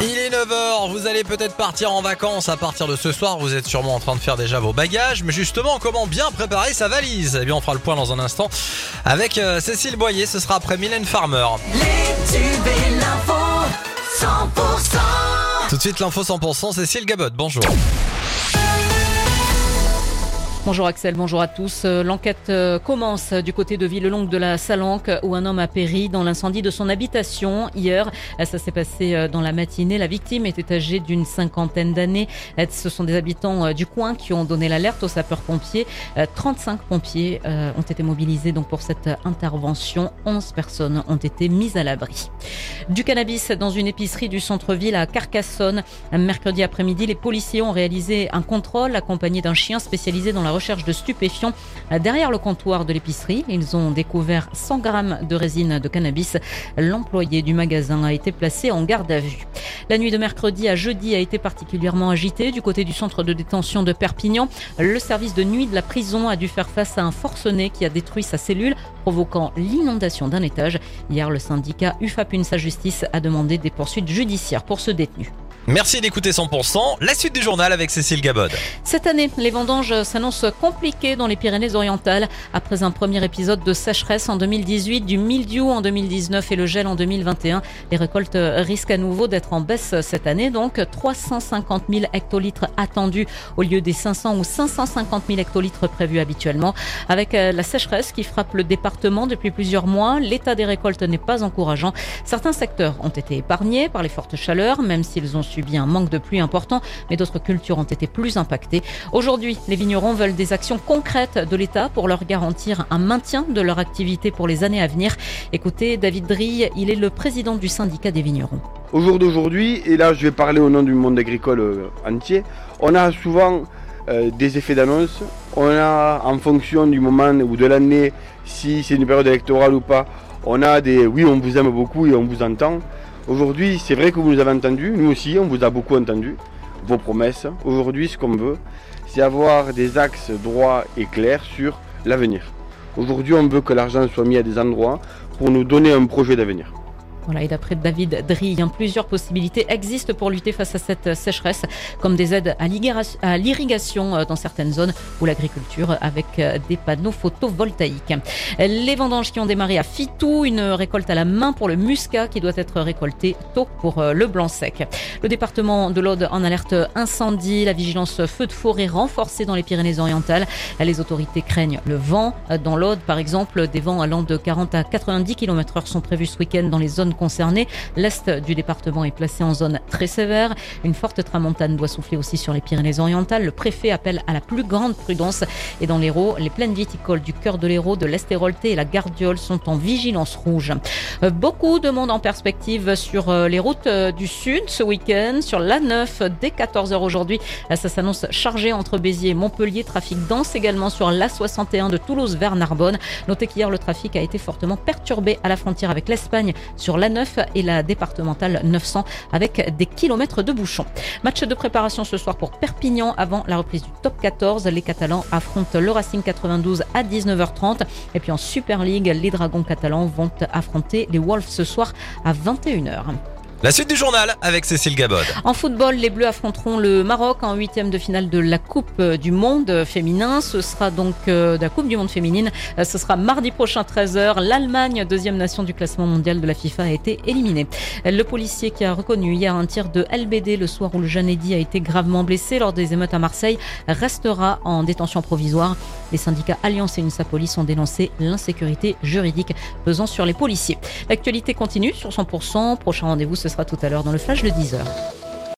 Il est 9h, vous allez peut-être partir en vacances. À partir de ce soir, vous êtes sûrement en train de faire déjà vos bagages, mais justement comment bien préparer sa valise? Eh bien on fera le point dans un instant avec euh, Cécile Boyer, ce sera après Mylène Farmer. Les tubes et l'info 100% Tout de suite l'info 100%, Cécile Gabot, bonjour. Bonjour Axel, bonjour à tous. Euh, L'enquête euh, commence du côté de Villelongue de la Salanque où un homme a péri dans l'incendie de son habitation hier. Euh, Ça s'est passé dans la matinée. La victime était âgée d'une cinquantaine d'années. Ce sont des habitants du coin qui ont donné l'alerte aux sapeurs-pompiers. 35 pompiers ont été mobilisés donc pour cette intervention. 11 personnes ont été mises à l'abri. Du cannabis dans une épicerie du centre-ville à Carcassonne. Mercredi après-midi, les policiers ont réalisé un contrôle accompagné d'un chien spécialisé dans la recherche de stupéfiants. Derrière le comptoir de l'épicerie, ils ont découvert 100 grammes de résine de cannabis. L'employé du magasin a été placé en garde à vue. La nuit de mercredi à jeudi a été particulièrement agitée du côté du centre de détention de Perpignan. Le service de nuit de la prison a dû faire face à un forcené qui a détruit sa cellule, provoquant l'inondation d'un étage. Hier, le syndicat UFAPUNSA Justice a demandé des poursuites judiciaires pour ce détenu. Merci d'écouter 100%, la suite du journal avec Cécile Gabod. Cette année, les vendanges s'annoncent compliquées dans les Pyrénées-Orientales. Après un premier épisode de sécheresse en 2018, du mildiou en 2019 et le gel en 2021, les récoltes risquent à nouveau d'être en baisse cette année. Donc 350 000 hectolitres attendus au lieu des 500 ou 550 000 hectolitres prévus habituellement. Avec euh, la sécheresse qui frappe le département depuis plusieurs mois, l'état des récoltes n'est pas encourageant. Certains secteurs ont été épargnés par les fortes chaleurs, même s'ils ont subi un manque de pluie important, mais d'autres cultures ont été plus impactées. Aujourd'hui, les vignerons veulent des actions concrètes de l'État pour leur garantir un maintien de leur activité pour les années à venir. Écoutez, David Drille, il est le président du syndicat des vignerons. Au jour d'aujourd'hui, et là je vais parler au nom du monde agricole euh, entier, on a souvent euh, des effets d'annonce. On a en fonction du moment ou de l'année, si c'est une période électorale ou pas, on a des oui on vous aime beaucoup et on vous entend. Aujourd'hui c'est vrai que vous nous avez entendu, nous aussi on vous a beaucoup entendu, vos promesses. Aujourd'hui ce qu'on veut, c'est avoir des axes droits et clairs sur l'avenir. Aujourd'hui on veut que l'argent soit mis à des endroits pour nous donner un projet d'avenir. Voilà, et d'après David Drille, hein, plusieurs possibilités existent pour lutter face à cette sécheresse, comme des aides à l'irrigation- à l'irrigation euh, dans certaines zones ou l'agriculture avec euh, des panneaux photovoltaïques. Les vendanges qui ont démarré à Fitou, une récolte à la main pour le muscat qui doit être récolté tôt pour euh, le blanc sec. Le département de l'Aude en alerte incendie, la vigilance feu de forêt renforcée dans les Pyrénées-Orientales. Les autorités craignent le vent. Dans l'Aude, par exemple, des vents allant de 40 à 90 km heure sont prévus ce week-end dans les zones concernées. L'est du département est placé en zone très sévère. Une forte tramontane doit souffler aussi sur les Pyrénées-Orientales. Le préfet appelle à la plus grande prudence. Et dans l'Hérault, les plaines viticoles du cœur de l'Hérault, de l'Estérolté et la Gardiole sont en vigilance rouge. Euh, Beaucoup de monde en perspective sur euh, les routes euh, du sud ce week-end, sur l'A9 dès 14h aujourd'hui. Ça s'annonce chargé entre Béziers et Montpellier. Trafic dense également sur l'A61 de Toulouse vers Narbonne. Notez qu'hier, le trafic a été fortement perturbé à la frontière avec l'Espagne sur l'A9 et la départementale 900 avec des kilomètres de bouchons. Match de préparation ce soir pour Perpignan avant la reprise du top 14. Les Catalans affrontent le Racing 92 à 19h30. Et puis en Super League, les Dragons catalans vont affronter les Wolves ce soir à 21h. La suite du journal avec Cécile Gabod. En football, les Bleus affronteront le Maroc en huitième de finale de la Coupe du Monde féminin. Ce sera donc euh, la Coupe du Monde féminine. Euh, Ce sera mardi prochain 13h. L'Allemagne, deuxième nation du classement mondial de la FIFA, a été éliminée. Le policier qui a reconnu hier un tir de LBD le soir où le jeune Eddy a été gravement blessé lors des émeutes à Marseille restera en détention provisoire. Les syndicats Alliance et UNSA Police ont dénoncé l'insécurité juridique pesant sur les policiers. L'actualité continue sur 100%. Prochain rendez-vous, ce sera tout à l'heure dans le flash de 10h.